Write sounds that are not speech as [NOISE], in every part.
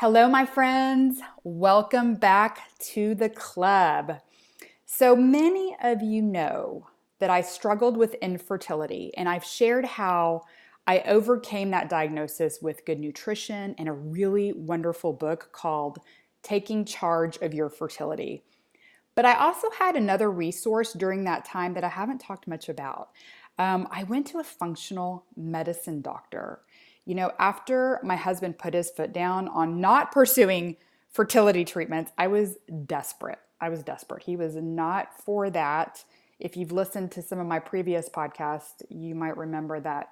Hello, my friends. Welcome back to the club. So many of you know that I struggled with infertility, and I've shared how I overcame that diagnosis with good nutrition and a really wonderful book called Taking Charge of Your Fertility. But I also had another resource during that time that I haven't talked much about. Um, I went to a functional medicine doctor. You know, after my husband put his foot down on not pursuing fertility treatments, I was desperate. I was desperate. He was not for that. If you've listened to some of my previous podcasts, you might remember that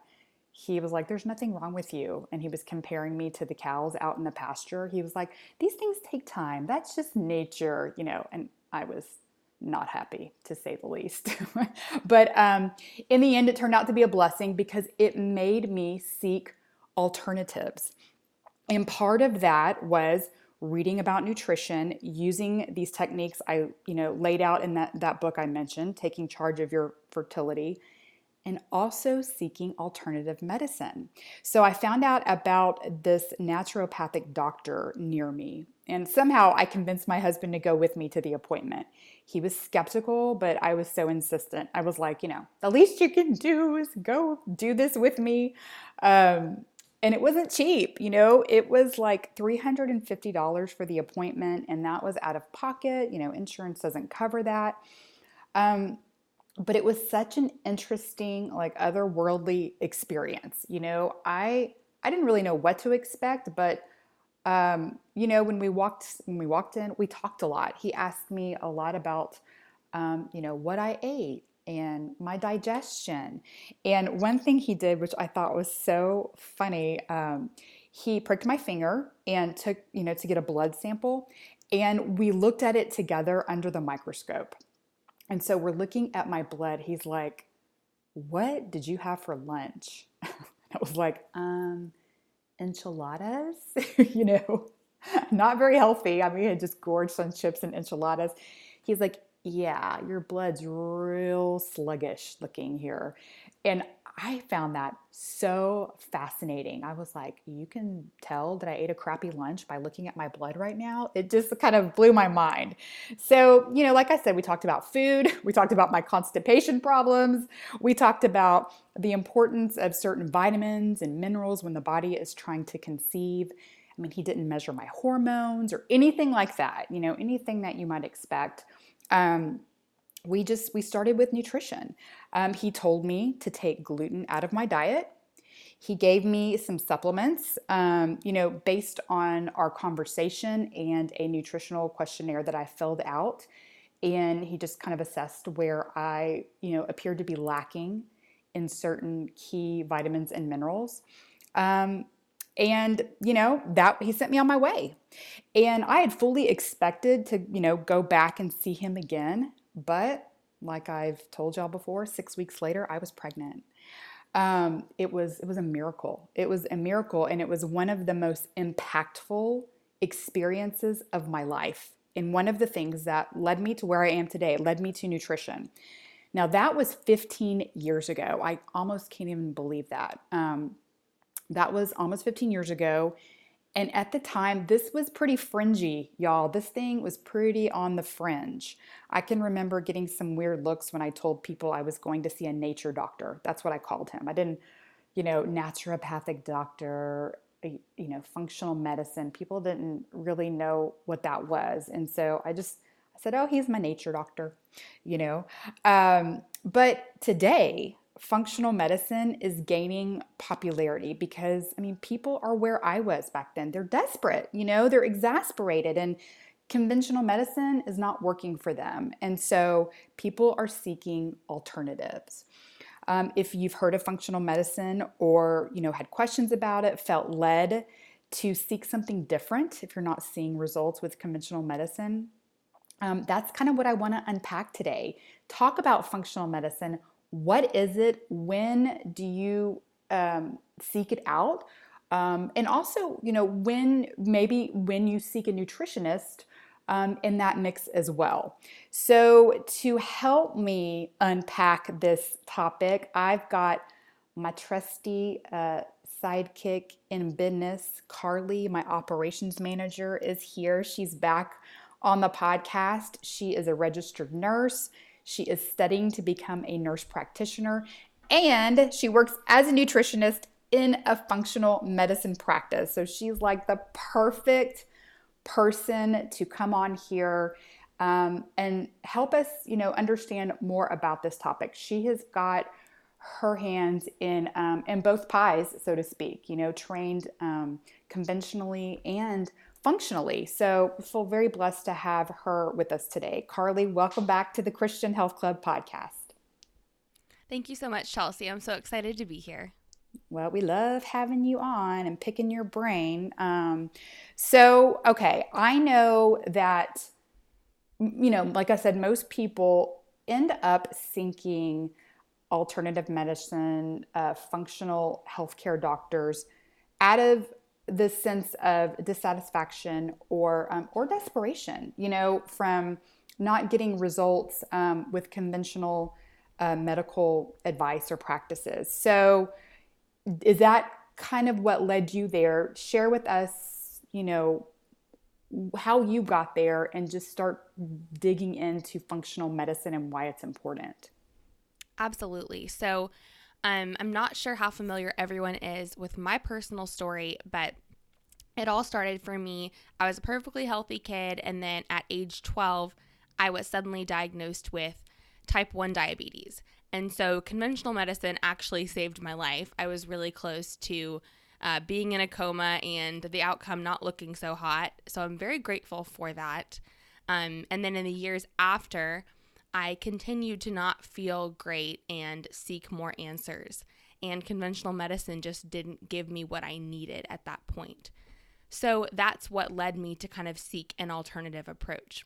he was like, There's nothing wrong with you. And he was comparing me to the cows out in the pasture. He was like, These things take time. That's just nature, you know. And I was not happy to say the least. [LAUGHS] but um, in the end, it turned out to be a blessing because it made me seek alternatives. And part of that was reading about nutrition, using these techniques I, you know, laid out in that, that book I mentioned, taking charge of your fertility, and also seeking alternative medicine. So I found out about this naturopathic doctor near me. And somehow I convinced my husband to go with me to the appointment. He was skeptical, but I was so insistent. I was like, you know, the least you can do is go do this with me. Um, and it wasn't cheap you know? It was like $350 for the appointment and that was out of pocket you know? Insurance doesn't cover that. Um, but it was such an interesting like otherworldly experience you know? I i didn't really know what to expect but um, you know when we walked when we walked in we talked a lot. He asked me a lot about um, you know what i ate and my digestion. And one thing he did, which I thought was so funny, um, he pricked my finger and took, you know, to get a blood sample. And we looked at it together under the microscope. And so we're looking at my blood. He's like, What did you have for lunch? [LAUGHS] I was like, um, enchiladas, [LAUGHS] you know, [LAUGHS] not very healthy. I mean, I just gorged on chips and enchiladas. He's like, yeah, your blood's real sluggish looking here. And I found that so fascinating. I was like, you can tell that I ate a crappy lunch by looking at my blood right now. It just kind of blew my mind. So, you know, like I said, we talked about food, [LAUGHS] we talked about my constipation problems, we talked about the importance of certain vitamins and minerals when the body is trying to conceive. I mean, he didn't measure my hormones or anything like that, you know, anything that you might expect um, we just we started with nutrition. Um, he told me to take gluten out of my diet. He gave me some supplements, um, you know, based on our conversation and a nutritional questionnaire that I filled out. And he just kind of assessed where I, you know, appeared to be lacking in certain key vitamins and minerals. Um, and you know that he sent me on my way. And i had fully expected to you know go back and see him again but like i've told y'all before six weeks later i was pregnant. Um, it was it was a miracle. It was a miracle and it was one of the most impactful experiences of my life and one of the things that led me to where i am today led me to nutrition. Now that was 15 years ago. I almost can't even believe that. Um, that was almost 15 years ago. And at the time, this was pretty fringy, y'all. This thing was pretty on the fringe. I can remember getting some weird looks when I told people I was going to see a nature doctor. That's what I called him. I didn't, you know, naturopathic doctor, you know, functional medicine. People didn't really know what that was. And so I just, I said, oh, he's my nature doctor, you know. Um, but today, functional medicine is gaining popularity because I mean people are where I was back then. They're desperate, you know, they're exasperated and conventional medicine is not working for them. And so people are seeking alternatives. Um, if you've heard of functional medicine or you know had questions about it, felt led to seek something different if you're not seeing results with conventional medicine, um, that's kind of what I want to unpack today. Talk about functional medicine. What is it? When do you um, seek it out? Um, and also, you know, when maybe when you seek a nutritionist um, in that mix as well. So, to help me unpack this topic, I've got my trusty uh, sidekick in business, Carly, my operations manager, is here. She's back on the podcast. She is a registered nurse. She is studying to become a nurse practitioner, and she works as a nutritionist in a functional medicine practice. So she's like the perfect person to come on here um, and help us, you know, understand more about this topic. She has got her hands in um, in both pies, so to speak. You know, trained um, conventionally and functionally. So, I feel very blessed to have her with us today. Carly, welcome back to the Christian Health Club podcast. Thank you so much, Chelsea. I'm so excited to be here. Well, we love having you on and picking your brain. Um, so, okay, I know that, you know, like I said, most people end up seeking alternative medicine, uh, functional healthcare doctors out of the sense of dissatisfaction or um, or desperation, you know, from not getting results um, with conventional uh, medical advice or practices. So, is that kind of what led you there? Share with us, you know, how you got there and just start digging into functional medicine and why it's important. Absolutely. So, um, I'm not sure how familiar everyone is with my personal story, but it all started for me. I was a perfectly healthy kid, and then at age 12, I was suddenly diagnosed with type 1 diabetes. And so conventional medicine actually saved my life. I was really close to uh, being in a coma and the outcome not looking so hot. So I'm very grateful for that. Um, and then in the years after, I continued to not feel great and seek more answers. And conventional medicine just didn't give me what I needed at that point. So that's what led me to kind of seek an alternative approach.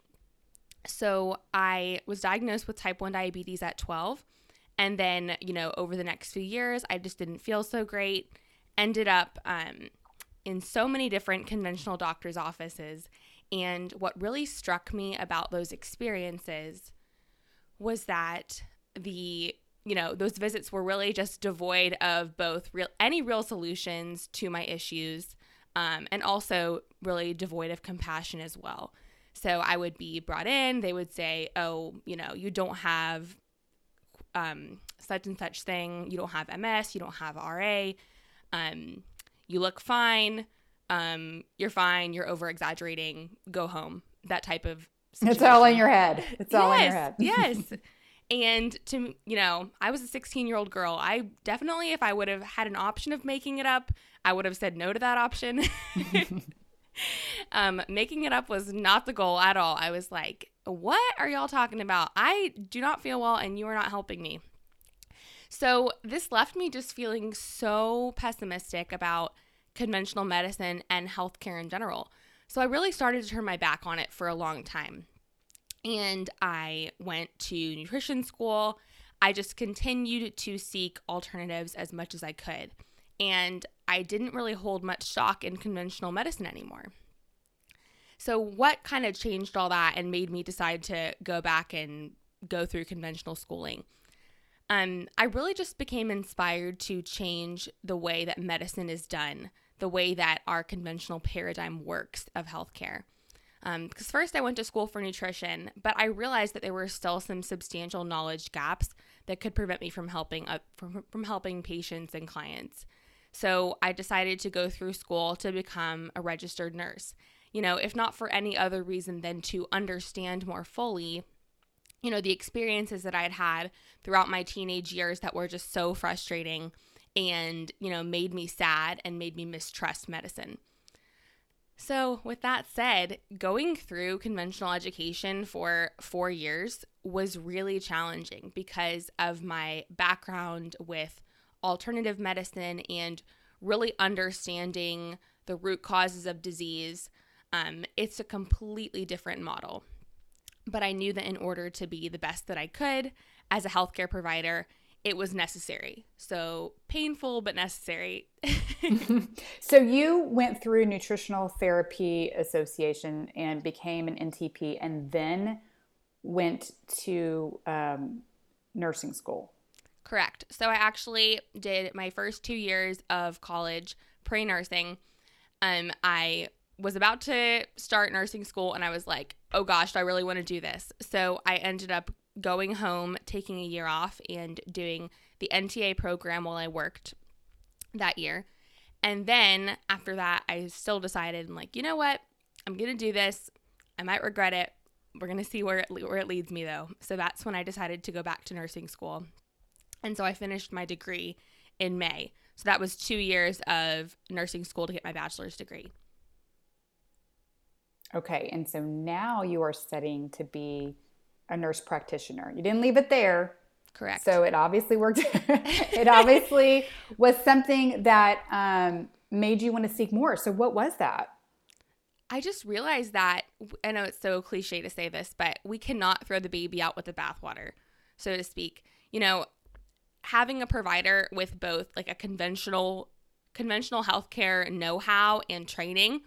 So I was diagnosed with type 1 diabetes at 12 and then, you know, over the next few years, I just didn't feel so great. Ended up um, in so many different conventional doctor's offices. And what really struck me about those experiences was that the you know those visits were really just devoid of both real any real solutions to my issues um, and also really devoid of compassion as well so i would be brought in they would say oh you know you don't have um, such and such thing. You don't have MS. You don't have RA. Um, you look fine. Um, you're fine. You're over exaggerating. Go home. That type of. Situation. It's all in your head. It's yes, all in your head. yes. And to you know, I was a 16 year old girl. I definitely, if I would have had an option of making it up, I would have said no to that option. [LAUGHS] [LAUGHS] um, making it up was not the goal at all. I was like, what are y'all talking about? I do not feel well and you are not helping me. So this left me just feeling so pessimistic about conventional medicine and healthcare in general. So I really started to turn my back on it for a long time. And I went to nutrition school. I just continued to seek alternatives as much as I could. And I didn't really hold much stock in conventional medicine anymore. So, what kind of changed all that and made me decide to go back and go through conventional schooling? Um, I really just became inspired to change the way that medicine is done, the way that our conventional paradigm works of healthcare. Because um, first I went to school for nutrition, but I realized that there were still some substantial knowledge gaps that could prevent me from helping from, from helping patients and clients. So I decided to go through school to become a registered nurse you know, if not for any other reason than to understand more fully you know, the experiences that I had had throughout my teenage years that were just so frustrating and, you know, made me sad and made me mistrust medicine. So, with that said, going through conventional education for four years was really challenging because of my background with alternative medicine and really understanding the root causes of disease. Um, it's a completely different model. But I knew that in order to be the best that I could as a healthcare provider, it was necessary. So painful, but necessary. [LAUGHS] [LAUGHS] so you went through Nutritional Therapy Association and became an NTP and then went to um, nursing school. Correct. So I actually did my first two years of college pre nursing. Um, I was about to start nursing school and I was like, oh gosh, do I really want to do this? So I ended up going home, taking a year off, and doing the NTA program while I worked that year. And then after that, I still decided, I'm like, you know what? I'm going to do this. I might regret it. We're going to see where it, where it leads me, though. So that's when I decided to go back to nursing school. And so I finished my degree in May. So that was two years of nursing school to get my bachelor's degree. Okay. And so now you are studying to be a nurse practitioner. You didn't leave it there. Correct. So it obviously worked. [LAUGHS] it obviously was something that um, made you want to seek more. So what was that? I just realized that I know it's so cliche to say this, but we cannot throw the baby out with the bathwater, so to speak. You know, having a provider with both like a conventional conventional healthcare know-how and training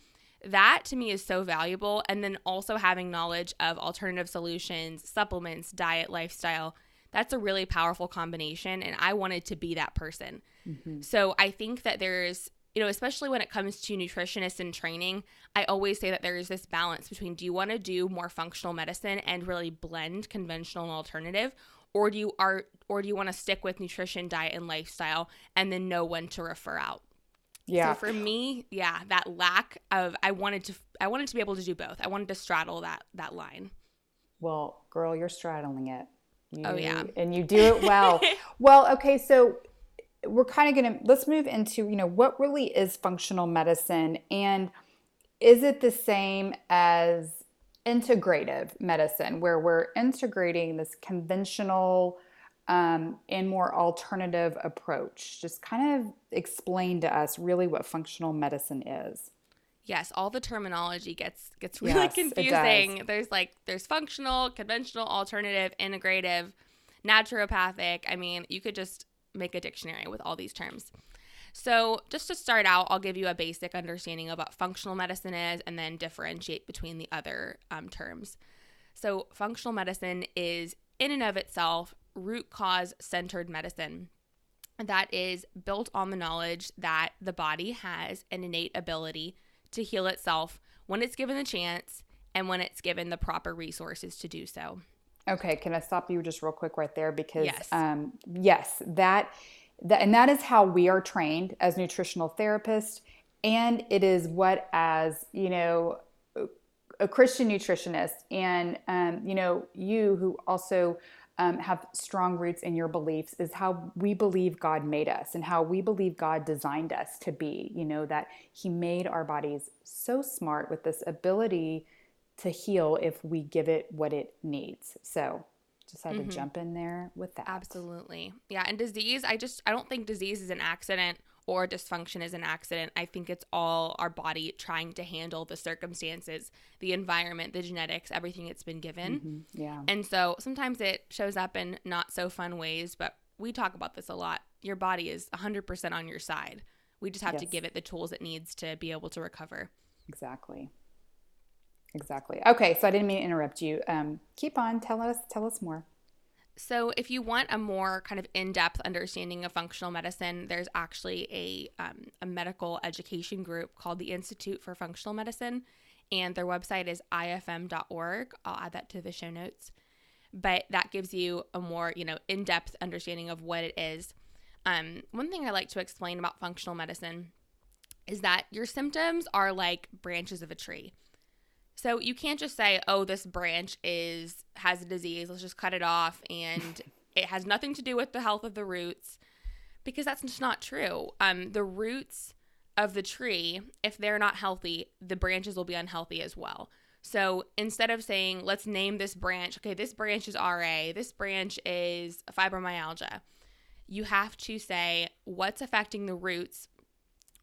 that to me is so valuable. And then also having knowledge of alternative solutions, supplements, diet, lifestyle. That's a really powerful combination. And I wanted to be that person. Mm-hmm. So I think that there's, you know, especially when it comes to nutritionists and training, I always say that there is this balance between do you want to do more functional medicine and really blend conventional and alternative? Or do you are or do you want to stick with nutrition, diet, and lifestyle and then know when to refer out? Yeah. So for me, yeah, that lack of I wanted to I wanted to be able to do both. I wanted to straddle that that line. Well, girl, you're straddling it. You, oh yeah. And you do it well. [LAUGHS] well, okay, so we're kind of going to let's move into, you know, what really is functional medicine and is it the same as integrative medicine where we're integrating this conventional um, and more alternative approach. Just kind of explain to us really what functional medicine is. Yes, all the terminology gets gets really yes, confusing. There's like there's functional, conventional, alternative, integrative, naturopathic. I mean, you could just make a dictionary with all these terms. So, just to start out, I'll give you a basic understanding of what functional medicine is and then differentiate between the other um, terms. So, functional medicine is in and of itself root cause centered medicine that is built on the knowledge that the body has an innate ability to heal itself when it's given the chance and when it's given the proper resources to do so. Okay, can I stop you just real quick right there? Because yes, um, yes that, that and that is how we are trained as nutritional therapists, and it is what as you know a Christian nutritionist and um, you know you who also um, have strong roots in your beliefs is how we believe God made us and how we believe God designed us to be. You know, that He made our bodies so smart with this ability to heal if we give it what it needs. So, just had mm-hmm. to jump in there with that. Absolutely. Yeah. And disease, I just, I don't think disease is an accident or dysfunction is an accident. I think it's all our body trying to handle the circumstances, the environment, the genetics, everything it's been given. Mm-hmm. Yeah. And so sometimes it shows up in not so fun ways, but we talk about this a lot. Your body is 100% on your side. We just have yes. to give it the tools it needs to be able to recover. Exactly. Exactly. Okay, so I didn't mean to interrupt you. Um, keep on. Tell us. Tell us more. So, if you want a more kind of in depth understanding of functional medicine, there's actually a, um, a medical education group called the Institute for Functional Medicine, and their website is ifm.org. I'll add that to the show notes. But that gives you a more, you know, in depth understanding of what it is. Um, one thing I like to explain about functional medicine is that your symptoms are like branches of a tree. So you can't just say, "Oh, this branch is has a disease. Let's just cut it off and [LAUGHS] it has nothing to do with the health of the roots." Because that's just not true. Um the roots of the tree, if they're not healthy, the branches will be unhealthy as well. So instead of saying, let's name this branch, okay, this branch is RA, this branch is fibromyalgia, you have to say what's affecting the roots.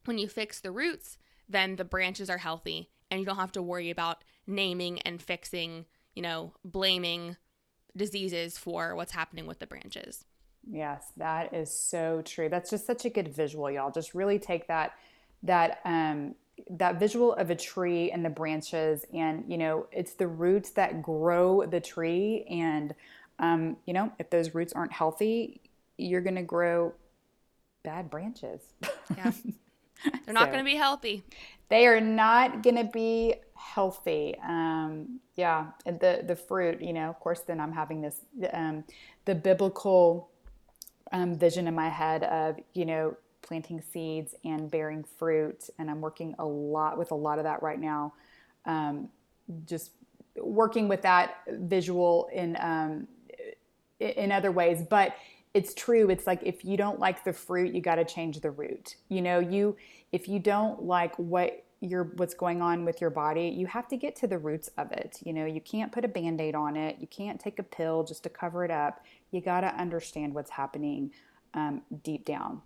When you fix the roots, then the branches are healthy and you don't have to worry about naming and fixing, you know, blaming diseases for what's happening with the branches. Yes, that is so true. That's just such a good visual, y'all. Just really take that that um that visual of a tree and the branches and you know it's the roots that grow the tree and um, you know if those roots aren't healthy you're going to grow bad branches yeah [LAUGHS] they're not so, going to be healthy they are not going to be healthy um, yeah the the fruit you know of course then i'm having this um, the biblical um, vision in my head of you know planting seeds and bearing fruit. And I'm working a lot with a lot of that right now. Um, just working with that visual in um, in other ways, but it's true. It's like if you don't like the fruit, you got to change the root. You know, you if you don't like what your what's going on with your body, you have to get to the roots of it. You know, you can't put a band-aid on it. You can't take a pill just to cover it up. You got to understand what's happening um, deep down.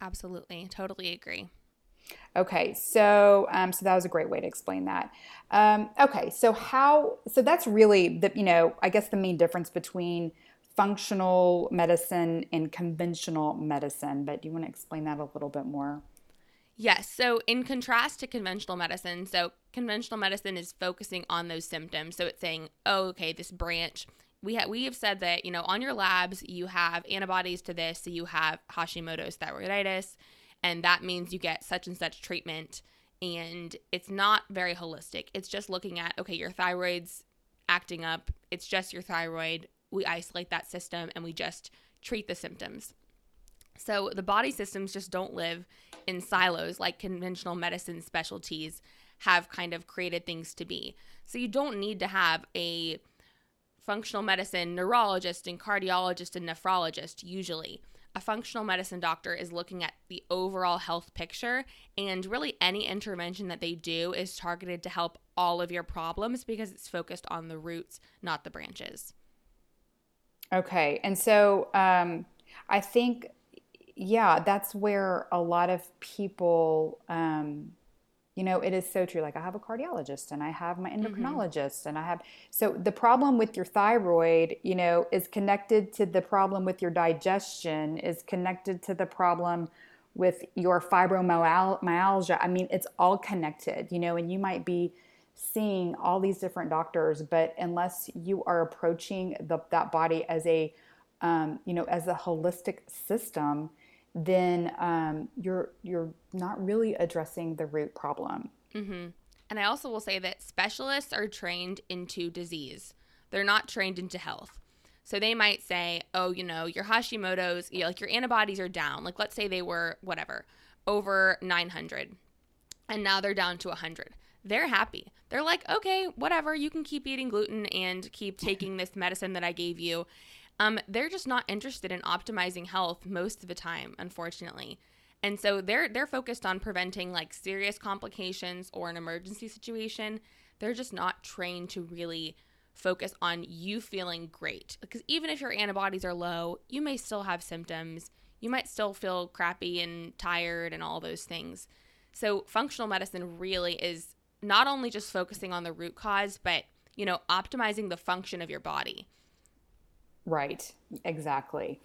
Absolutely. Totally agree. Okay, so um, so that was a great way to explain that. Um, okay, so how? So that's really the you know I guess the main difference between functional medicine and conventional medicine. But do you want to explain that a little bit more? Yes. So in contrast to conventional medicine, so conventional medicine is focusing on those symptoms. So it's saying, oh, okay, this branch we have we have said that you know on your labs you have antibodies to this so you have hashimoto's thyroiditis and that means you get such and such treatment and it's not very holistic it's just looking at okay your thyroid's acting up it's just your thyroid we isolate that system and we just treat the symptoms so the body systems just don't live in silos like conventional medicine specialties have kind of created things to be so you don't need to have a functional medicine neurologist and cardiologist and nephrologist usually. A functional medicine doctor is looking at the overall health picture, and really any intervention that they do is targeted to help all of your problems because it's focused on the roots, not the branches. Okay. And so um, I think, yeah, that's where a lot of people. Um, you know it is so true like i have a cardiologist and i have my mm-hmm. endocrinologist mm-hmm. and i have so the problem with your thyroid you know is connected to the problem with your digestion is connected to the problem with your fibromyalgia i mean it's all connected you know and you might be seeing all these different doctors but unless you are approaching the, that body as a um, you know as a holistic system then um, you're you're not really addressing the root problem. Mm-hmm. And I also will say that specialists are trained into disease; they're not trained into health. So they might say, "Oh, you know, your Hashimoto's, you know, like your antibodies are down. Like let's say they were whatever over 900, and now they're down to 100." They're happy. They're like, okay, whatever, you can keep eating gluten and keep taking this medicine that I gave you um, they're just not interested in optimizing health most of the time, unfortunately. And so they're they're focused on preventing like serious complications or an emergency situation. They're just not trained to really focus on you feeling great. Because even if your antibodies are low, you may still have symptoms. You might still feel crappy and tired and all those things. So functional medicine really is not only just focusing on the root cause, but you know, optimizing the function of your body. Right, exactly.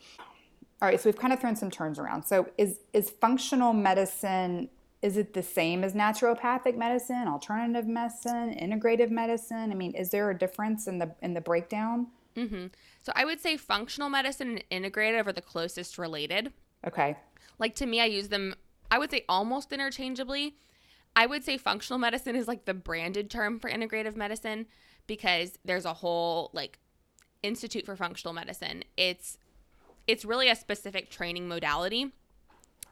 All right, so we've kind of thrown some terms around. So is is functional medicine is it the same as naturopathic medicine, alternative medicine, integrative medicine? I mean, is there a difference in the in the breakdown? Mm-hmm. So I would say functional medicine and integrative are the closest related. Okay. Like to me, I use them. I would say almost interchangeably. I would say functional medicine is like the branded term for integrative medicine because there's a whole like Institute for Functional Medicine. It's it's really a specific training modality,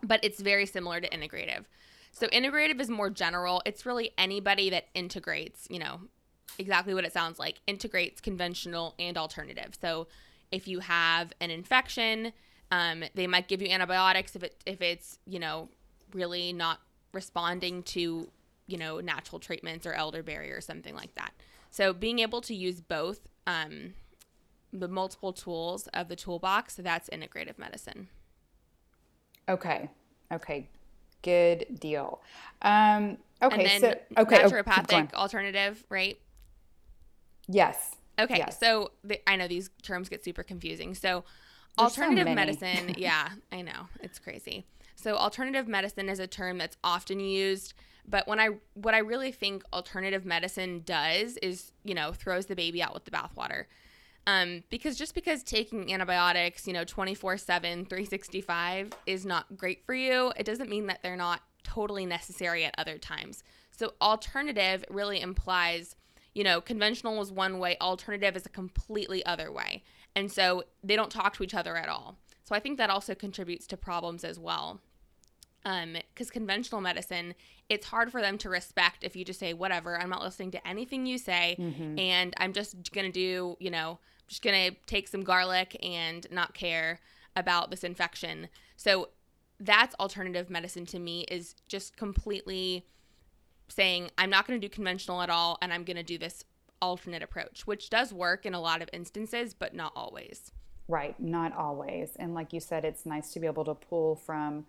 but it's very similar to integrative. So integrative is more general. It's really anybody that integrates, you know, exactly what it sounds like, integrates conventional and alternative. So if you have an infection, um, they might give you antibiotics if it if it's, you know, really not responding to, you know, natural treatments or elderberry or something like that. So being able to use both um, the multiple tools of the toolbox, that's integrative medicine. Okay. Okay. Good deal. Um, okay. So, okay. oh, naturopathic going. alternative, right? yes. Okay, Yes. so the, I know these terms get super confusing. So, There's alternative many. medicine, [LAUGHS] yeah, I know it's crazy. So, alternative medicine is a term that's often used, but when I what I really think alternative medicine does is, you know, throws the baby out with the bathwater. Um, because just because taking antibiotics, you know, 24 7, 365 is not great for you, it doesn't mean that they're not totally necessary at other times. So, alternative really implies, you know, conventional is one way, alternative is a completely other way. And so they don't talk to each other at all. So, I think that also contributes to problems as well. Um, because conventional medicine, it's hard for them to respect if you just say, whatever, I'm not listening to anything you say, mm-hmm. and I'm just gonna do, you know, just gonna take some garlic and not care about this infection. So that's alternative medicine to me is just completely saying I'm not going to do conventional at all and I'm going to do this alternate approach, which does work in a lot of instances, but not always. Right, not always. And like you said, it's nice to be able to pull from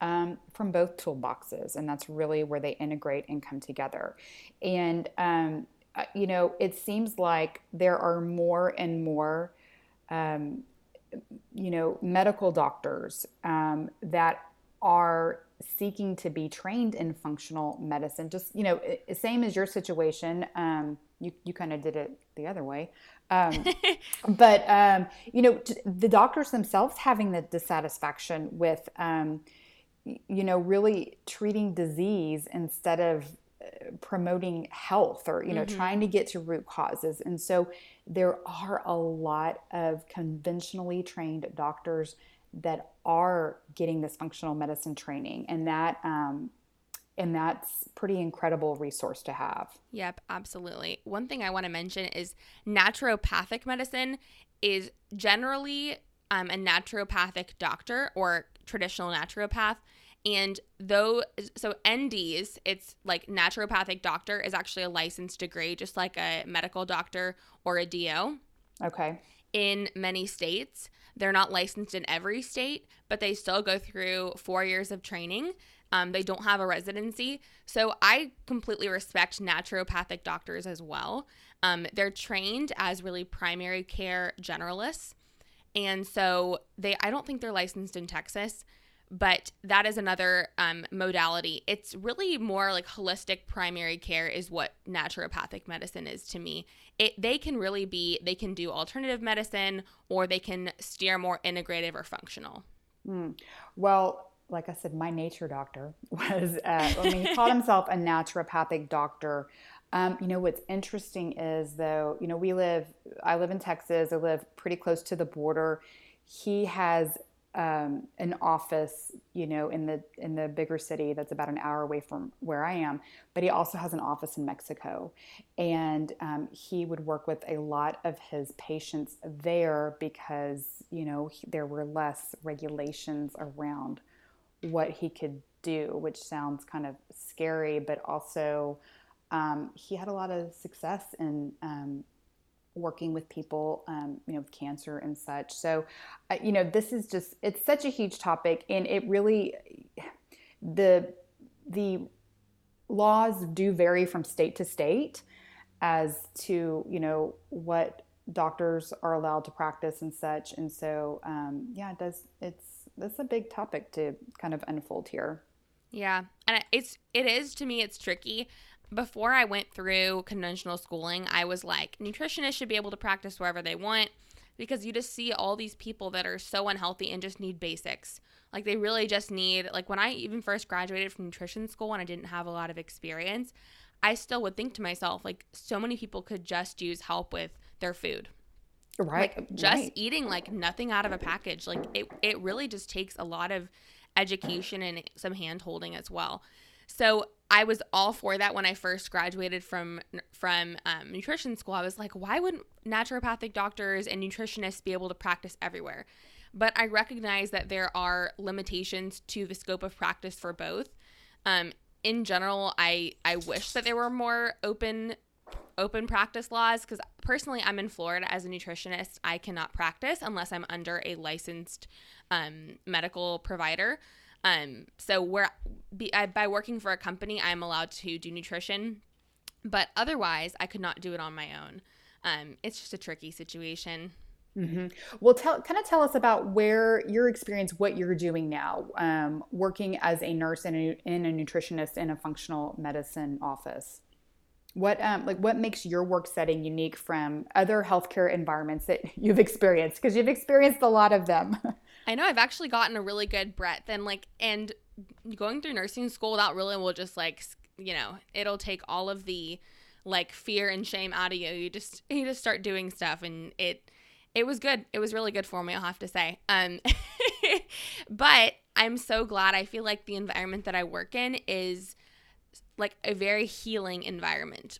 um, from both toolboxes, and that's really where they integrate and come together. And um, uh, you know, it seems like there are more and more, um, you know, medical doctors um, that are seeking to be trained in functional medicine. Just you know, same as your situation. Um, you you kind of did it the other way. Um, [LAUGHS] but um, you know t- the doctors themselves having the dissatisfaction with um, you know really treating disease instead of uh, promoting health or you know trying to get to root causes. And so there are a lot of conventionally trained doctors that are getting this functional medicine training and that um, and that's pretty incredible resource to have. Yep, absolutely. One thing I want to mention is naturopathic medicine is generally um, a naturopathic doctor or traditional naturopath. And though, so NDs, it's like naturopathic doctor is actually a licensed degree, just like a medical doctor or a DO okay in many states. They're not licensed in every state, but they still go through four years of training. Um, they don't have a residency. So I completely respect naturopathic doctors as well. Um, they're trained as really primary care generalists. And so they, I don't think they're licensed in Texas, but that is another um, modality. It's really more like holistic primary care is what naturopathic medicine is to me. It they can really be they can do alternative medicine or they can steer more integrative or functional. Well, like I said, my nature doctor [LAUGHS] was, uh, I mean, he called [LAUGHS] himself a naturopathic doctor. Um, you know, what's interesting is though, you know, we live, I live in Texas, I live pretty close to the border. He has um, an office, you know, in the in the bigger city that's about an hour away from where I am. But he also has an office in Mexico, and um, he would work with a lot of his patients there because you know he, there were less regulations around what he could do, which sounds kind of scary, but also um, he had a lot of success in um, working with people, um, you know, with cancer and such. So, uh, you know, this is just it's such a huge topic, and it really the the laws do vary from state to state as to you know what doctors are allowed to practice and such and so um, yeah it does it's that's a big topic to kind of unfold here Yeah, and it's it is to me it's tricky. Before I went through conventional schooling, I was like nutritionists should be able to practice wherever they want because you just see all these people that are so unhealthy and just need basics. Like they really just need like when I even first graduated from nutrition school and I didn't have a lot of experience, I still would think to myself like so many people could just use help with their food right like just right. eating like nothing out of a package like it, it really just takes a lot of education and some hand holding as well So I was all for that when I first graduated from from um, nutrition school. I was like, why wouldn't naturopathic doctors and nutritionists be able to practice everywhere? But I recognize that there are limitations to the scope of practice for both. Um, in general, I I wish that there were more open open practice laws because personally i'm in florida as a nutritionist i cannot practice unless i'm under a licensed um, medical provider um, so where be, I, by working for a company, I'm allowed to do nutrition, but otherwise, I could not do it on my own. Um, it's just a tricky situation. Mm-hmm. Well, tell kind of tell us about where your experience, what you're doing now, um, working as a nurse and a, and a nutritionist in a functional medicine office. What um, like what makes your work setting unique from other healthcare environments that [LAUGHS] you've experienced? Because you've experienced a lot of them. [LAUGHS] I know I've actually gotten a really good breadth and like and going through nursing school that really will just like you know it'll take all of the like fear and shame out of you. You just you just start doing stuff and it it was good. It was really good for me, I'll have to say. Um [LAUGHS] but I'm so glad. I feel like the environment that I work in is like a very healing environment.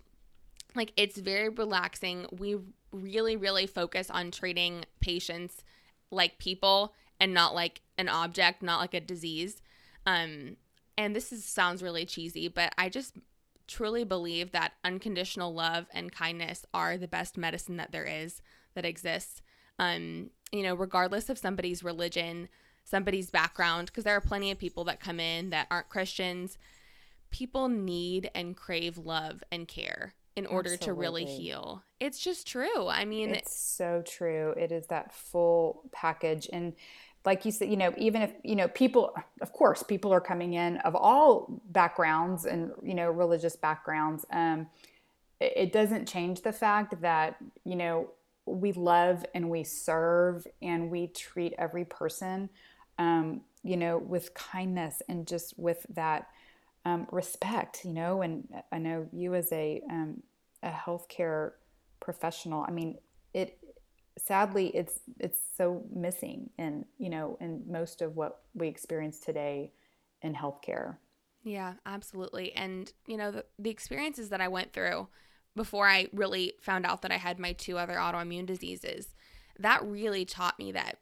Like it's very relaxing. We really really focus on treating patients like people and not like an object, not like a disease. Um, and this is, sounds really cheesy, but I just truly believe that unconditional love and kindness are the best medicine that there is that exists. Um, you know, regardless of somebody's religion, somebody's background, because there are plenty of people that come in that aren't Christians. People need and crave love and care in order Absolutely. to really heal. It's just true. I mean, it's so true. It is that full package. And like you said, you know, even if, you know, people, of course, people are coming in of all backgrounds and, you know, religious backgrounds. Um, it doesn't change the fact that, you know, we love and we serve and we treat every person, um, you know, with kindness and just with that um, respect, you know, and I know you as a um, a healthcare professional, I mean, it sadly it's it's so missing in you know in most of what we experience today in healthcare. Yeah, absolutely. And you know the, the experiences that I went through before I really found out that I had my two other autoimmune diseases, that really taught me that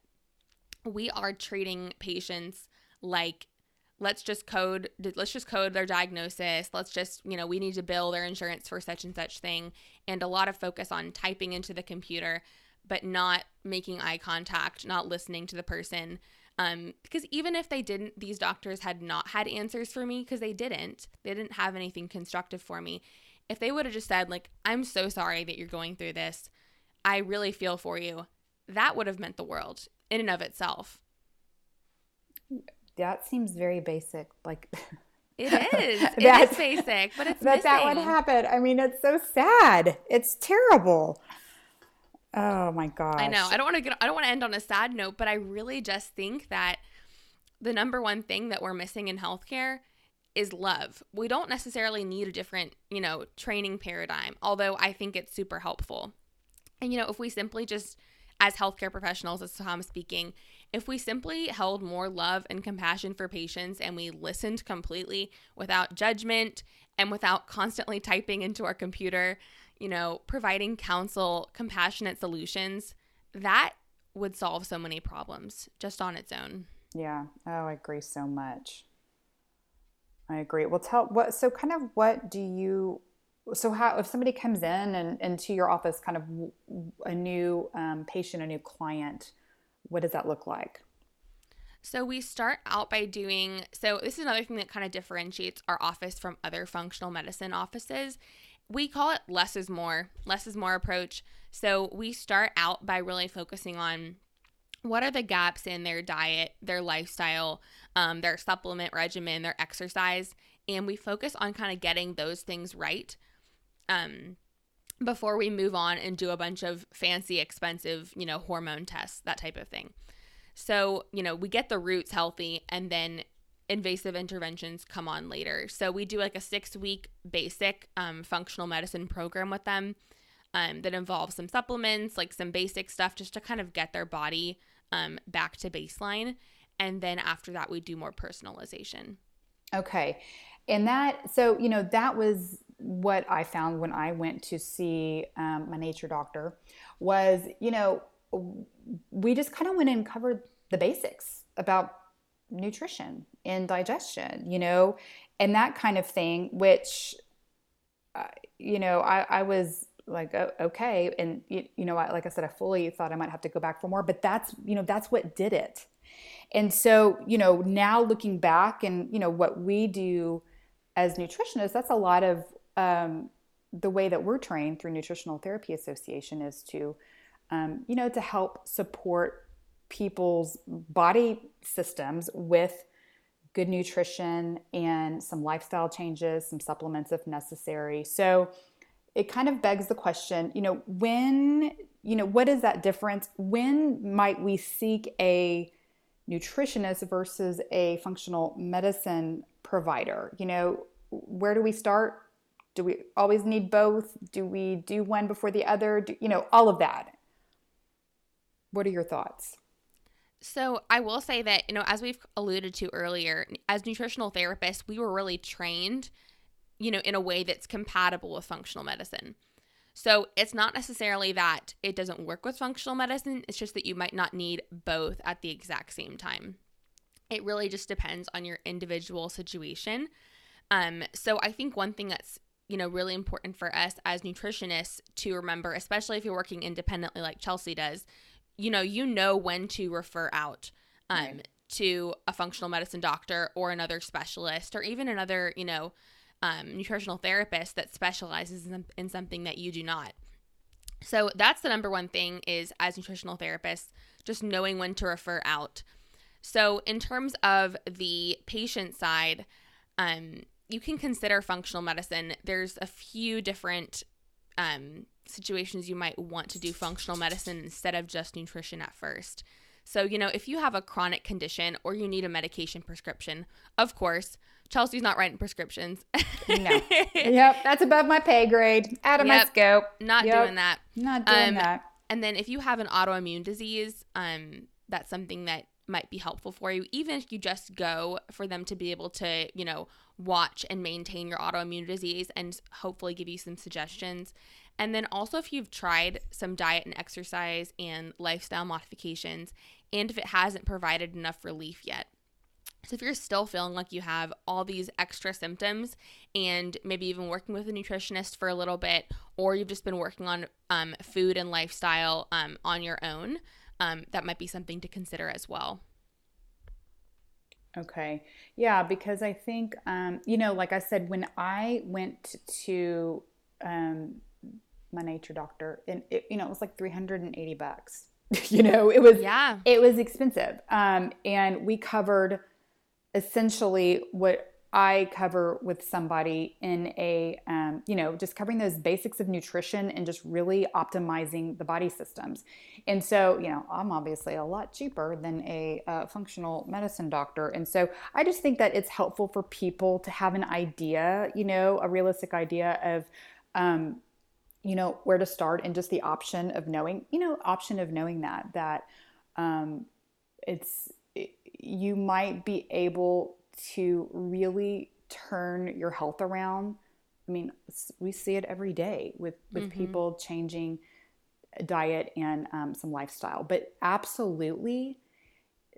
we are treating patients like let's just code let's just code their diagnosis let's just you know we need to bill their insurance for such and such thing and a lot of focus on typing into the computer but not making eye contact not listening to the person um, because even if they didn't these doctors had not had answers for me because they didn't they didn't have anything constructive for me if they would have just said like i'm so sorry that you're going through this i really feel for you that would have meant the world in and of itself that seems very basic. Like it [LAUGHS] is. it is basic, but it's that missing. that would happen. I mean, it's so sad. It's terrible. Oh my gosh. I know. I don't want to get. I don't want to end on a sad note, but I really just think that the number one thing that we're missing in healthcare is love. We don't necessarily need a different, you know, training paradigm, although I think it's super helpful. And you know, if we simply just as healthcare professionals, as Tom speaking, if we simply held more love and compassion for patients and we listened completely without judgment and without constantly typing into our computer, you know, providing counsel, compassionate solutions, that would solve so many problems just on its own. Yeah. Oh, I agree so much. I agree. Well, tell what, so kind of what do you, so how, if somebody comes in and into your office, kind of a new um, patient, a new client, what does that look like? So we start out by doing so this is another thing that kind of differentiates our office from other functional medicine offices. We call it less is more, less is more approach. So we start out by really focusing on what are the gaps in their diet, their lifestyle, um, their supplement regimen, their exercise, and we focus on kind of getting those things right. Um, before we move on and do a bunch of fancy, expensive, you know, hormone tests, that type of thing. So, you know, we get the roots healthy and then invasive interventions come on later. So, we do like a six week basic um, functional medicine program with them um, that involves some supplements, like some basic stuff just to kind of get their body um, back to baseline. And then after that, we do more personalization. Okay. And that, so, you know, that was what I found when I went to see um, my nature doctor was, you know, we just kind of went and covered the basics about nutrition and digestion, you know, and that kind of thing, which, uh, you know, I, I was like, oh, okay. And, you, you know, like I said, I fully thought I might have to go back for more, but that's, you know, that's what did it. And so, you know, now looking back and, you know, what we do as nutritionists, that's a lot of um, the way that we're trained through Nutritional Therapy Association is to, um, you know, to help support people's body systems with good nutrition and some lifestyle changes, some supplements if necessary. So it kind of begs the question, you know, when, you know, what is that difference? When might we seek a nutritionist versus a functional medicine provider? You know, where do we start? Do we always need both? Do we do one before the other? Do, you know, all of that. What are your thoughts? So, I will say that, you know, as we've alluded to earlier, as nutritional therapists, we were really trained, you know, in a way that's compatible with functional medicine. So, it's not necessarily that it doesn't work with functional medicine, it's just that you might not need both at the exact same time. It really just depends on your individual situation. Um, so, I think one thing that's you know, really important for us as nutritionists to remember, especially if you're working independently like Chelsea does, you know, you know when to refer out um, right. to a functional medicine doctor or another specialist or even another, you know, um, nutritional therapist that specializes in, in something that you do not. So that's the number one thing is as nutritional therapists, just knowing when to refer out. So in terms of the patient side, um, you can consider functional medicine. There's a few different um, situations you might want to do functional medicine instead of just nutrition at first. So, you know, if you have a chronic condition or you need a medication prescription, of course, Chelsea's not writing prescriptions. no. [LAUGHS] Yep, that's above my pay grade. Out of yep, my scope. Not yep. doing that. Not doing um, that. And then if you have an autoimmune disease, um, that's something that might be helpful for you, even if you just go for them to be able to, you know, watch and maintain your autoimmune disease and hopefully give you some suggestions. And then also, if you've tried some diet and exercise and lifestyle modifications, and if it hasn't provided enough relief yet. So, if you're still feeling like you have all these extra symptoms and maybe even working with a nutritionist for a little bit, or you've just been working on um, food and lifestyle um, on your own, um, that might be something to consider as well. Okay. Yeah, because I think, um, you know, like I said, when I went to um, my nature doctor, and it, you know, it was like 380 bucks. [LAUGHS] you know, it was, yeah, it was expensive. Um, and we covered essentially what I cover with somebody in a, um, you know, just covering those basics of nutrition and just really optimizing the body systems. And so, you know, I'm obviously a lot cheaper than a uh, functional medicine doctor. And so I just think that it's helpful for people to have an idea, you know, a realistic idea of, um, you know, where to start and just the option of knowing, you know, option of knowing that, that um, it's, it, you might be able to really turn your health around. I mean, we see it every day with with mm-hmm. people changing diet and um, some lifestyle. But absolutely,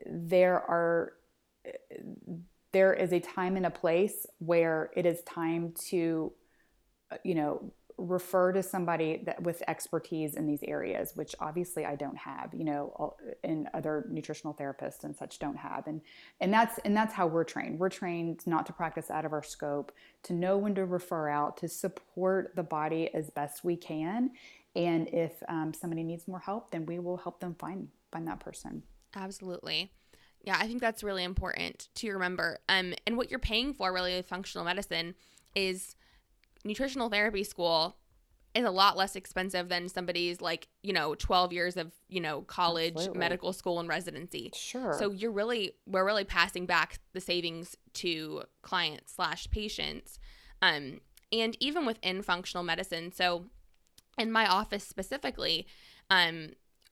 there are there is a time and a place where it is time to, uh, you know, refer to somebody that with expertise in these areas which obviously I don't have you know and other nutritional therapists and such don't have. And and that's and that's how we're trained. We're trained not to practice out of our scope to know when to refer out to support the body as best we can. And if um, somebody needs more help then we will help them find find that person. Absolutely. Yeah I think that's really important to remember. Um and what you're paying for really with functional medicine is nutritional therapy school is a lot less expensive than somebody's like you know 12 years of you know college Absolutely. medical school and residency sure so you're really we're really passing back the savings to clients slash patients um and even within functional medicine so in my office specifically um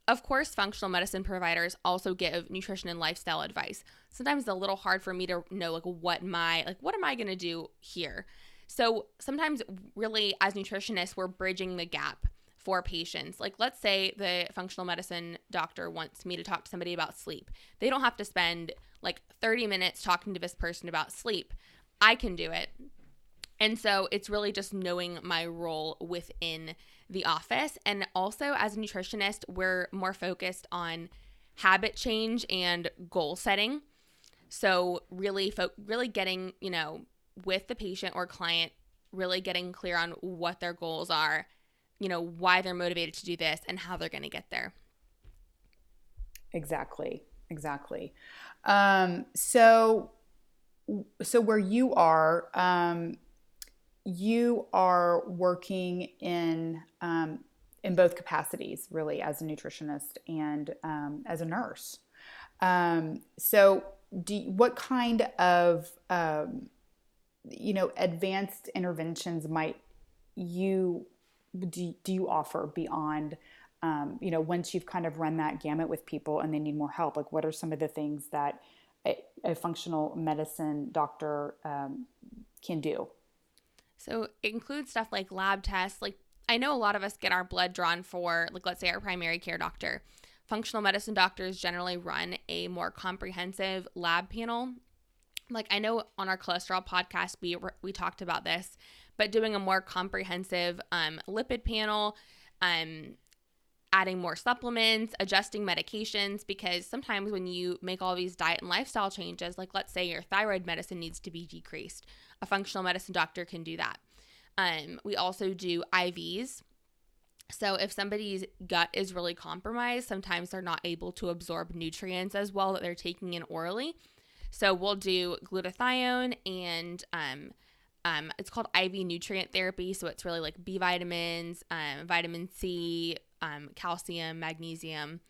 of course, functional medicine providers also give nutrition and lifestyle advice. Sometimes it's a little hard for me to know like what my like what am I going to do here. So sometimes really as nutritionists we're bridging the gap for patients. Like let's say the functional medicine doctor wants me to talk to somebody about sleep. They don't have to spend like 30 minutes talking to this person about sleep. I can do it. And so it's really just knowing my role within the office. And also, as a nutritionist, we're more focused on habit change and goal setting. So, really, fo- really getting, you know, with the patient or client, really getting clear on what their goals are, you know, why they're motivated to do this and how they're going to get there. Exactly. Exactly. Um, so, so where you are, um, you are working in um, in both capacities, really, as a nutritionist and um, as a nurse. Um, so, do what kind of um, you know advanced interventions might you do, do you offer beyond um, you know once you've kind of run that gamut with people and they need more help? Like, what are some of the things that a, a functional medicine doctor um, can do? So it includes stuff like lab tests. Like I know a lot of us get our blood drawn for, like, let's say our primary care doctor. Functional medicine doctors generally run a more comprehensive lab panel. Like I know on our cholesterol podcast, we we talked about this, but doing a more comprehensive um, lipid panel, um, adding more supplements, adjusting medications, because sometimes when you make all these diet and lifestyle changes, like let's say your thyroid medicine needs to be decreased, a functional medicine doctor can do that. Um, we also do IVs. So if somebody's gut is really compromised, sometimes they're not able to absorb nutrients as well that they're taking in orally. So we'll do glutathione and um, um, it's called IV nutrient therapy. So it's really like B vitamins, um, vitamin C, um, calcium, magnesium,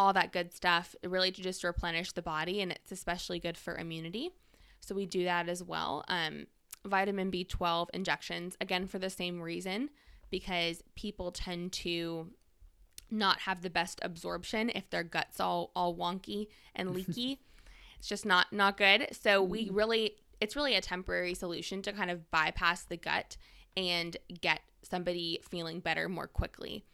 all that good stuff, really to just replenish the body. And it's especially good for immunity. So we do that as well. Um, vitamin B12 injections, again, for the same reason, because people tend to not have the best absorption if their guts all all wonky and leaky. [LAUGHS] it's just not not good. So we mm-hmm. really it's really a temporary solution to kind of bypass the gut and get somebody feeling better more quickly.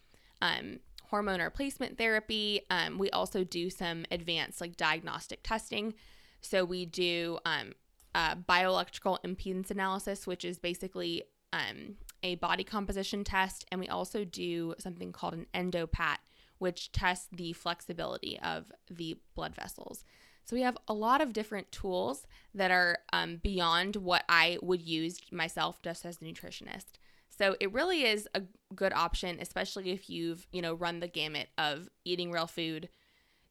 Um, hormone replacement therapy. Um, we also do some advanced like diagnostic testing. So we do um, uh, bioelectrical impedance analysis, which is basically um, a body composition test. And we also do something called an EndoPAT, which tests the flexibility of the blood vessels. So we have a lot of different tools that are um, beyond what I would use myself just as a nutritionist. So it really is a good option, especially if you've you know run the gamut of eating real food,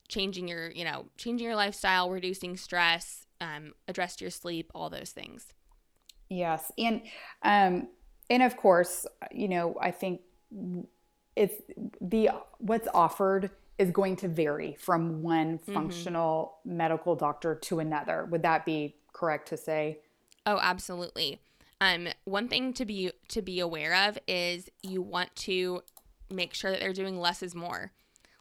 changing your you know changing your lifestyle, reducing stress, um, addressed your sleep, all those things. Yes, and um, and of course, you know, I think it's the what's offered is going to vary from one mm-hmm. functional mm-hmm. medical doctor to another. Would that be correct to say? Oh, absolutely. Um, one thing to be to be aware of is you want to make sure that they're doing less is more.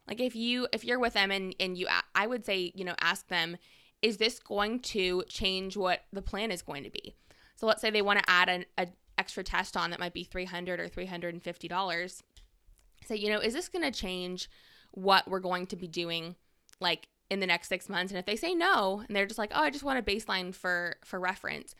Like if you if you're with them and and you I would say you know ask them is this going to change what the plan is going to be? So let's say they want to add an a extra test on that might be 300 or $350. Say, you know, is this going to change what we're going to be doing like in the next 6 months? And if they say no and they're just like, "Oh, I just want a baseline for for reference."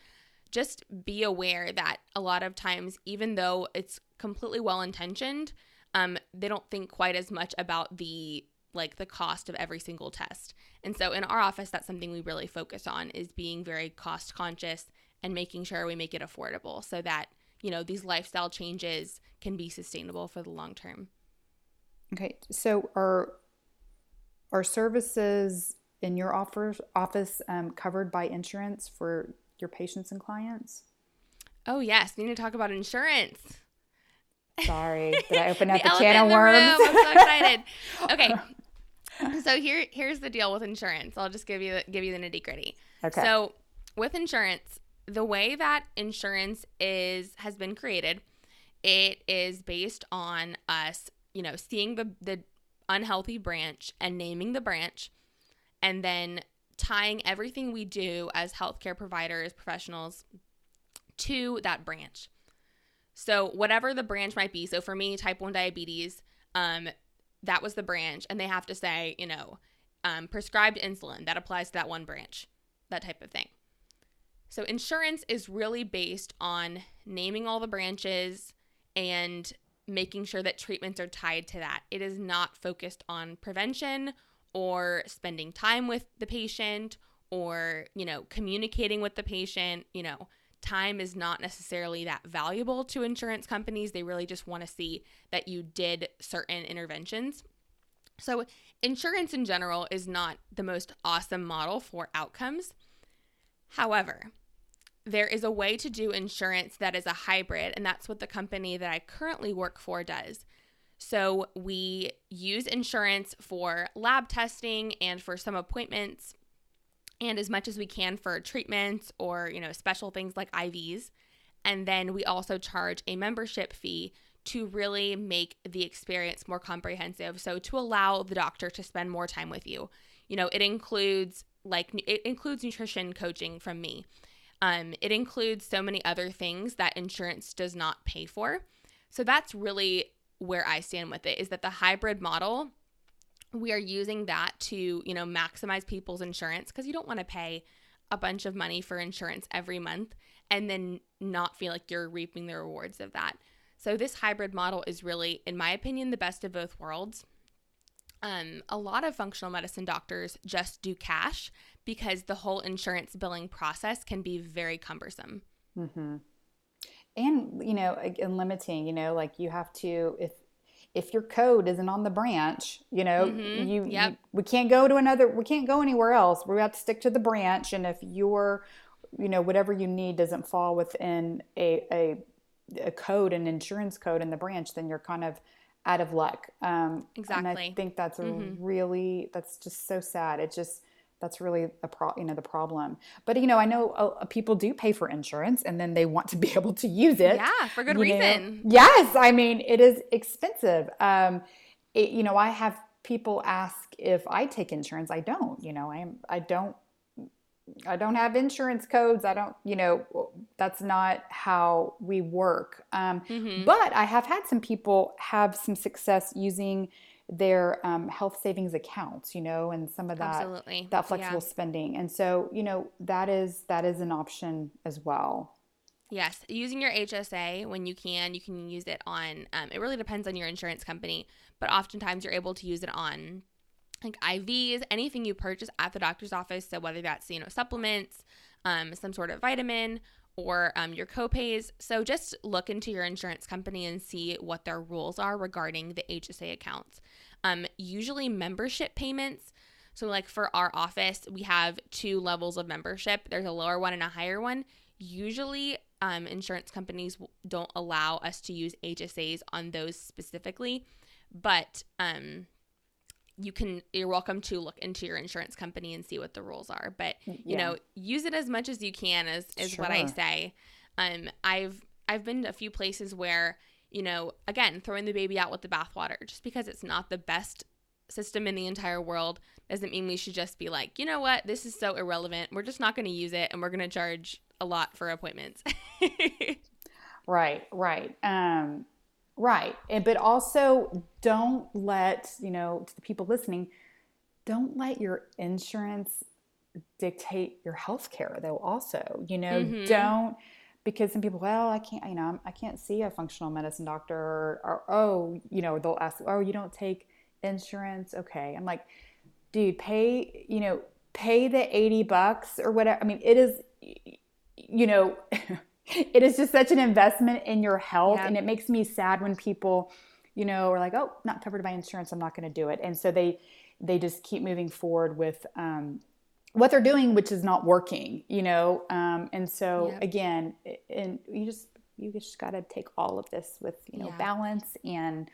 Just be aware that a lot of times even though it's completely well intentioned, um, they don't think quite as much about the like the cost of every single test. And so in our office that's something we really focus on is being very cost conscious and making sure we make it affordable so that, you know, these lifestyle changes can be sustainable for the long term. Okay. So are are services in your office office um, covered by insurance for your patients and clients? Oh yes, we need to talk about insurance. Sorry, did I open [LAUGHS] up the, the can of worms? I'm so excited. Okay, [LAUGHS] so here here's the deal with insurance. I'll just give you the, give you the nitty gritty. Okay. So with insurance, the way that insurance is has been created, it is based on us, you know, seeing the the unhealthy branch and naming the branch and then tying everything we do as healthcare providers, professionals to that branch. So, whatever the branch might be. So, for me, type 1 diabetes, um, that was the branch. And they have to say, you know, um, prescribed insulin that applies to that one branch, that type of thing. So, insurance is really based on naming all the branches and making sure that treatments are tied to that. It is not focused on prevention or spending time with the patient or, you know, communicating with the patient, you know, time is not necessarily that valuable to insurance companies. They really just want to see that you did certain interventions. So, insurance in general is not the most awesome model for outcomes. However, there is a way to do insurance that is a hybrid, and that's what the company that I currently work for does. So, we use insurance for lab testing and for some appointments and as much as we can for treatments or, you know, special things like IVs. And then we also charge a membership fee to really make the experience more comprehensive. So to allow the doctor to spend more time with you. You know, it includes like it includes nutrition coaching from me. Um, it includes so many other things that insurance does not pay for. So that's really where I stand with it is that the hybrid model we are using that to, you know, maximize people's insurance because you don't want to pay a bunch of money for insurance every month and then not feel like you're reaping the rewards of that. So this hybrid model is really, in my opinion, the best of both worlds. Um, a lot of functional medicine doctors just do cash because the whole insurance billing process can be very cumbersome. Mm-hmm. And you know, and limiting. You know, like you have to if if your code isn't on the branch, you know, mm-hmm. you, yep. you, we can't go to another we can't go anywhere else. We have to stick to the branch and if your you know whatever you need doesn't fall within a a, a code an insurance code in the branch then you're kind of out of luck. Um exactly. And I think that's a mm-hmm. really that's just so sad. It just that's really a pro, you know the problem. But you know, I know uh, people do pay for insurance and then they want to be [LAUGHS] able to use it. Yeah, for good reason. Know? Yes, I mean it is expensive. Um, it, you know, I have people ask if I take insurance. I don't. You know, I am. I don't. I don't have insurance codes. I don't. You know, that's not how we work. Um, mm-hmm. But I have had some people have some success using their um, health savings accounts, you know, and some of that Absolutely. that flexible yeah. spending. And so, you know, that is that is an option as well. Yes, using your HSA when you can, you can use it on. Um, it really depends on your insurance company, but oftentimes you're able to use it on like IVs, anything you purchase at the doctor's office. So whether that's you know supplements, um, some sort of vitamin, or um, your copays. So just look into your insurance company and see what their rules are regarding the HSA accounts. Um, usually, membership payments. So, like for our office, we have two levels of membership. There's a lower one and a higher one. Usually, um, insurance companies don't allow us to use HSAs on those specifically, but um, you can you're welcome to look into your insurance company and see what the rules are but you know use it as much as you can is is sure. what i say. Um i've i've been to a few places where you know again throwing the baby out with the bathwater just because it's not the best system in the entire world doesn't mean we should just be like you know what? This is so irrelevant. We're just not going to use it and we're going to charge a lot for appointments. [LAUGHS] Right right. Um Right. And, but also don't let, you know, to the people listening, don't let your insurance dictate your health care though also. You know, mm-hmm. don't because some people, well, I can't, you know, I can't see a functional medicine doctor or, or oh, you know, they'll ask, oh, you don't take insurance. Okay. I'm like, dude, pay, you know, pay the 80 bucks or whatever. I mean, it is, you know, [LAUGHS] [LAUGHS] it is just such an investment in your health yeah. and it makes me sad when people you know are like oh not covered by insurance i'm not going to do it and so they they just keep moving forward with um, what they're doing which is not working you know um, and so yeah. again and you just you just got to take all of this with you know yeah. balance and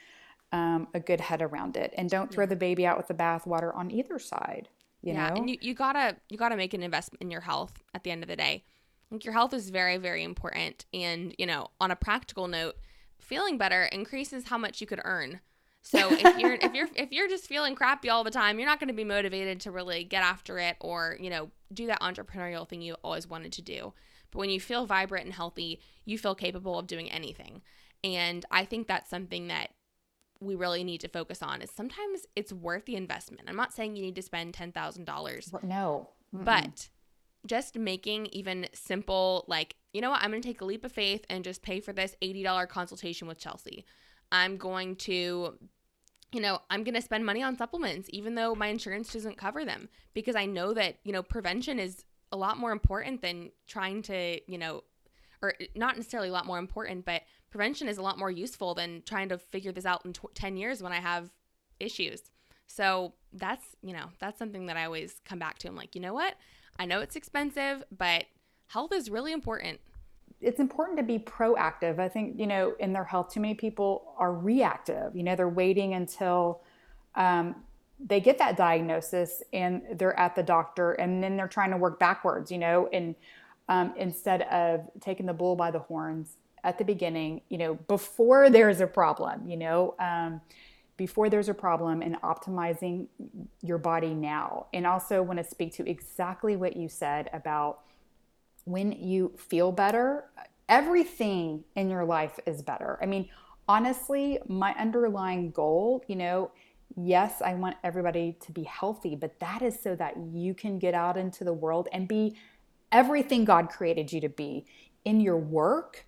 um, a good head around it and don't throw the baby out with the bathwater on either side you yeah, know and you, you gotta you gotta make an investment in your health at the end of the day like your health is very, very important. And, you know, on a practical note, feeling better increases how much you could earn. So if [LAUGHS] you're if you're if you're just feeling crappy all the time, you're not going to be motivated to really get after it or, you know, do that entrepreneurial thing you always wanted to do. But when you feel vibrant and healthy, you feel capable of doing anything. And I think that's something that we really need to focus on is sometimes it's worth the investment. I'm not saying you need to spend $10,000. No. Mm-mm. But just making even simple like, you know what, I'm going to take a leap of faith and just pay for this $80 consultation with Chelsea. I'm going to you know, I'm going to spend money on supplements even though my insurance doesn't cover them because I know that, you know, prevention is a lot more important than trying to, you know, or not necessarily a lot more important, but prevention is a lot more useful than trying to figure this out in tw- 10 years when I have issues. So that's, you know, that's something that I always come back to. I'm like, you know what? I know it's expensive, but health is really important it's important to be proactive. I think, you know, in their health, too many people are reactive. You know, they're waiting until um, they get that diagnosis and they're at the doctor and then they're trying to work backwards, you know, and um, instead of taking the bull by the horns at the beginning, you know, before there's a problem, you know, um, before there's a problem and optimizing your body now. And also want to speak to exactly what you said about when you feel better, everything in your life is better. I mean, honestly, my underlying goal, you know, yes, I want everybody to be healthy, but that is so that you can get out into the world and be everything God created you to be in your work.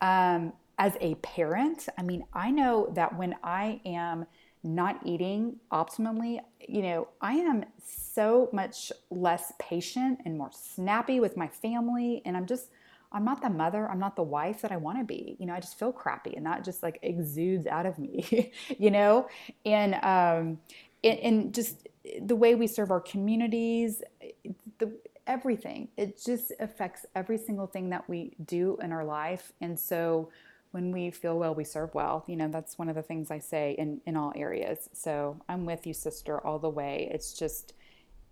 Um, as a parent, I mean, I know that when I am not eating optimally, you know, I am so much less patient and more snappy with my family. And I'm just, I'm not the mother, I'm not the wife that I want to be. You know, I just feel crappy and that just like exudes out of me, [LAUGHS] you know? And, um, and, and just the way we serve our communities, the, everything, it just affects every single thing that we do in our life. And so, when we feel well, we serve well. You know, that's one of the things I say in, in all areas. So I'm with you, sister, all the way. It's just,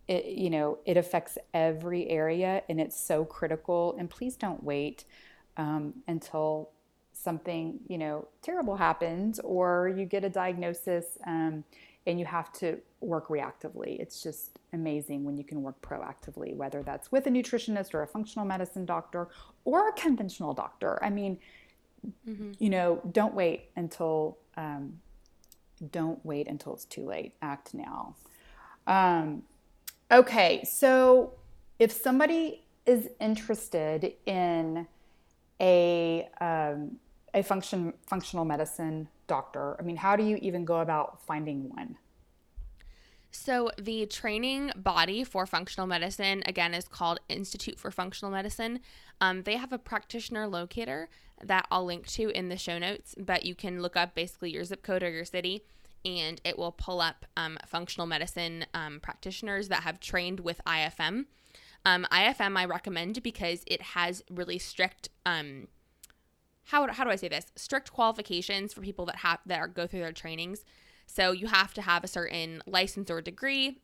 it, you know, it affects every area and it's so critical. And please don't wait um, until something, you know, terrible happens or you get a diagnosis um, and you have to work reactively. It's just amazing when you can work proactively, whether that's with a nutritionist or a functional medicine doctor or a conventional doctor. I mean, mm-hmm. you know, don't wait until um, don't wait until it's too late. Act now. Um, okay, so if somebody is interested in a um, a function functional medicine doctor, I mean, how do you even go about finding one? So, the training body for functional medicine, again, is called Institute for Functional Medicine. Um, they have a practitioner locator that I'll link to in the show notes, but you can look up basically your zip code or your city and it will pull up um, functional medicine um, practitioners that have trained with IFM. Um, IFM I recommend because it has really strict um, how, how do I say this strict qualifications for people that have that are go through their trainings. So you have to have a certain license or degree,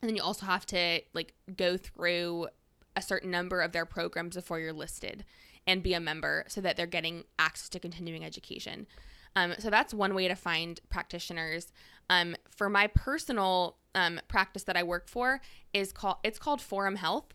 and then you also have to like go through a certain number of their programs before you're listed and be a member so that they're getting access to continuing education. Um, so that's one way to find practitioners. Um, for my personal um, practice that I work for is called it's called Forum Health,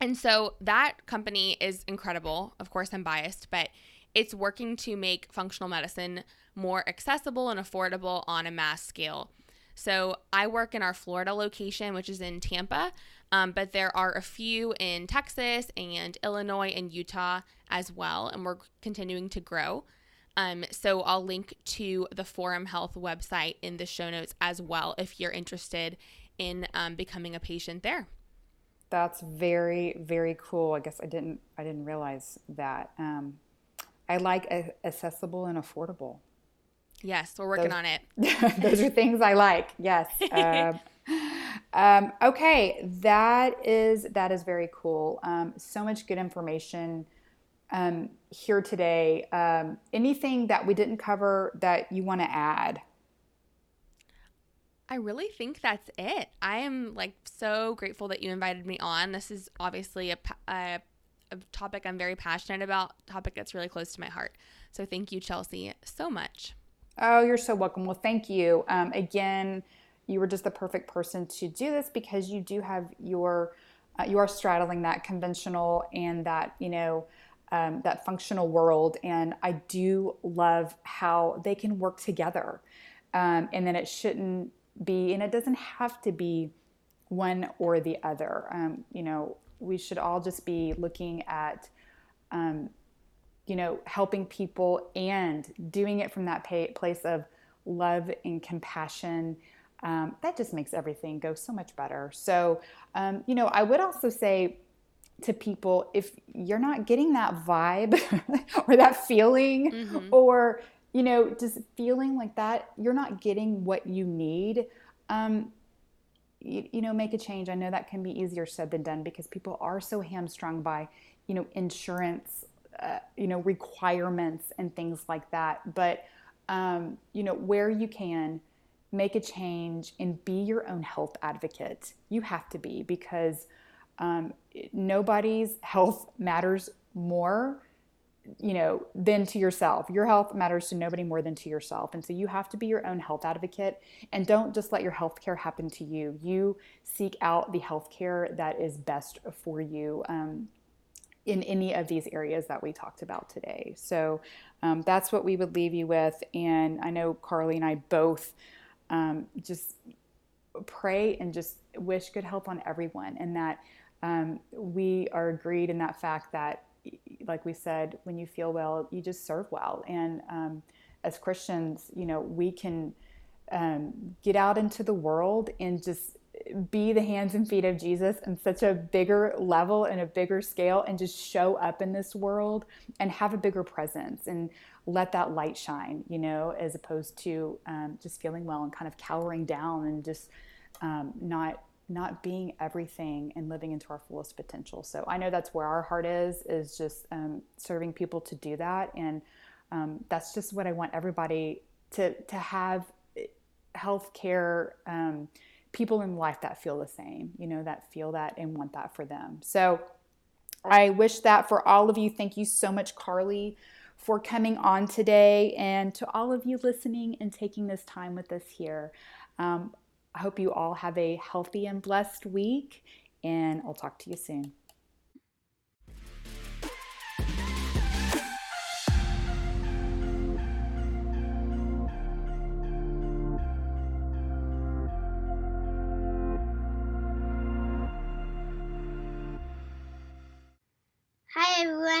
and so that company is incredible. Of course, I'm biased, but it's working to make functional medicine more accessible and affordable on a mass scale. So I work in our Florida location, which is in Tampa, um, but there are a few in Texas and Illinois and Utah as well, and we're continuing to grow. Um, so I'll link to the Forum Health website in the show notes as well if you're interested in um, becoming a patient there. That's very very cool. I guess I didn't I didn't realize that. Um, I like accessible and affordable. Yes, we're working those, on it. [LAUGHS] those are things I like. Yes. Uh, [LAUGHS] um, okay, that is that is very cool. Um, so much good information um, here today. Um, anything that we didn't cover that you want to add? I really think that's it. I am like so grateful that you invited me on. This is obviously a, a, a topic I'm very passionate about, topic that's really close to my heart. So thank you, Chelsea, so much. Oh, you're so welcome. Well, thank you. Um, again, you were just the perfect person to do this because you do have your, uh, you are straddling that conventional and that, you know, um, that functional world. And I do love how they can work together. Um, and then it shouldn't be, and it doesn't have to be one or the other. Um, you know, we should all just be looking at, um, you know, helping people and doing it from that pay, place of love and compassion. Um, that just makes everything go so much better. So, um, you know, I would also say to people if you're not getting that vibe [LAUGHS] or that feeling mm-hmm. or you know just feeling like that you're not getting what you need um, you, you, know make a change. I know that can be easier said than done because people are so hamstrung by you know insurance uh, you know requirements and things like that. But um, you know where you can make a change and be your own health advocate you have to be because um, nobody's [LAUGHS] health matters more you know than to yourself. Your health matters to nobody more than to yourself. And so you have to be your own health advocate and don't just let your health care happen to you. You seek out the health care that is best for you um, in any of these areas that we talked about today. So um, that's what we would leave you with. And i know carly and i both um, just pray and just wish good health on everyone and that um, we are agreed in that fact that, like we said, when you feel well, you just serve well. And um, as Christians, you know, we can um, get out into the world and just be the hands and feet of Jesus on such a bigger level and a bigger scale and just show up in this world and have a bigger presence and let that light shine, you know, as opposed to um, just feeling well and kind of cowering down and just um, not not being everything and living into our fullest potential. So I know that's where our heart is, is just um, serving people to do that. And um, that's just what I want everybody to, to have eh, healthcare um, people in life that feel the same, you know, that feel that and want that for them. So I wish that for all of you. Thank you so much, Carly, for coming on today and to all of you listening and taking this time with us here. Um, I hope you all have a healthy and blessed week, and I'll talk to you soon.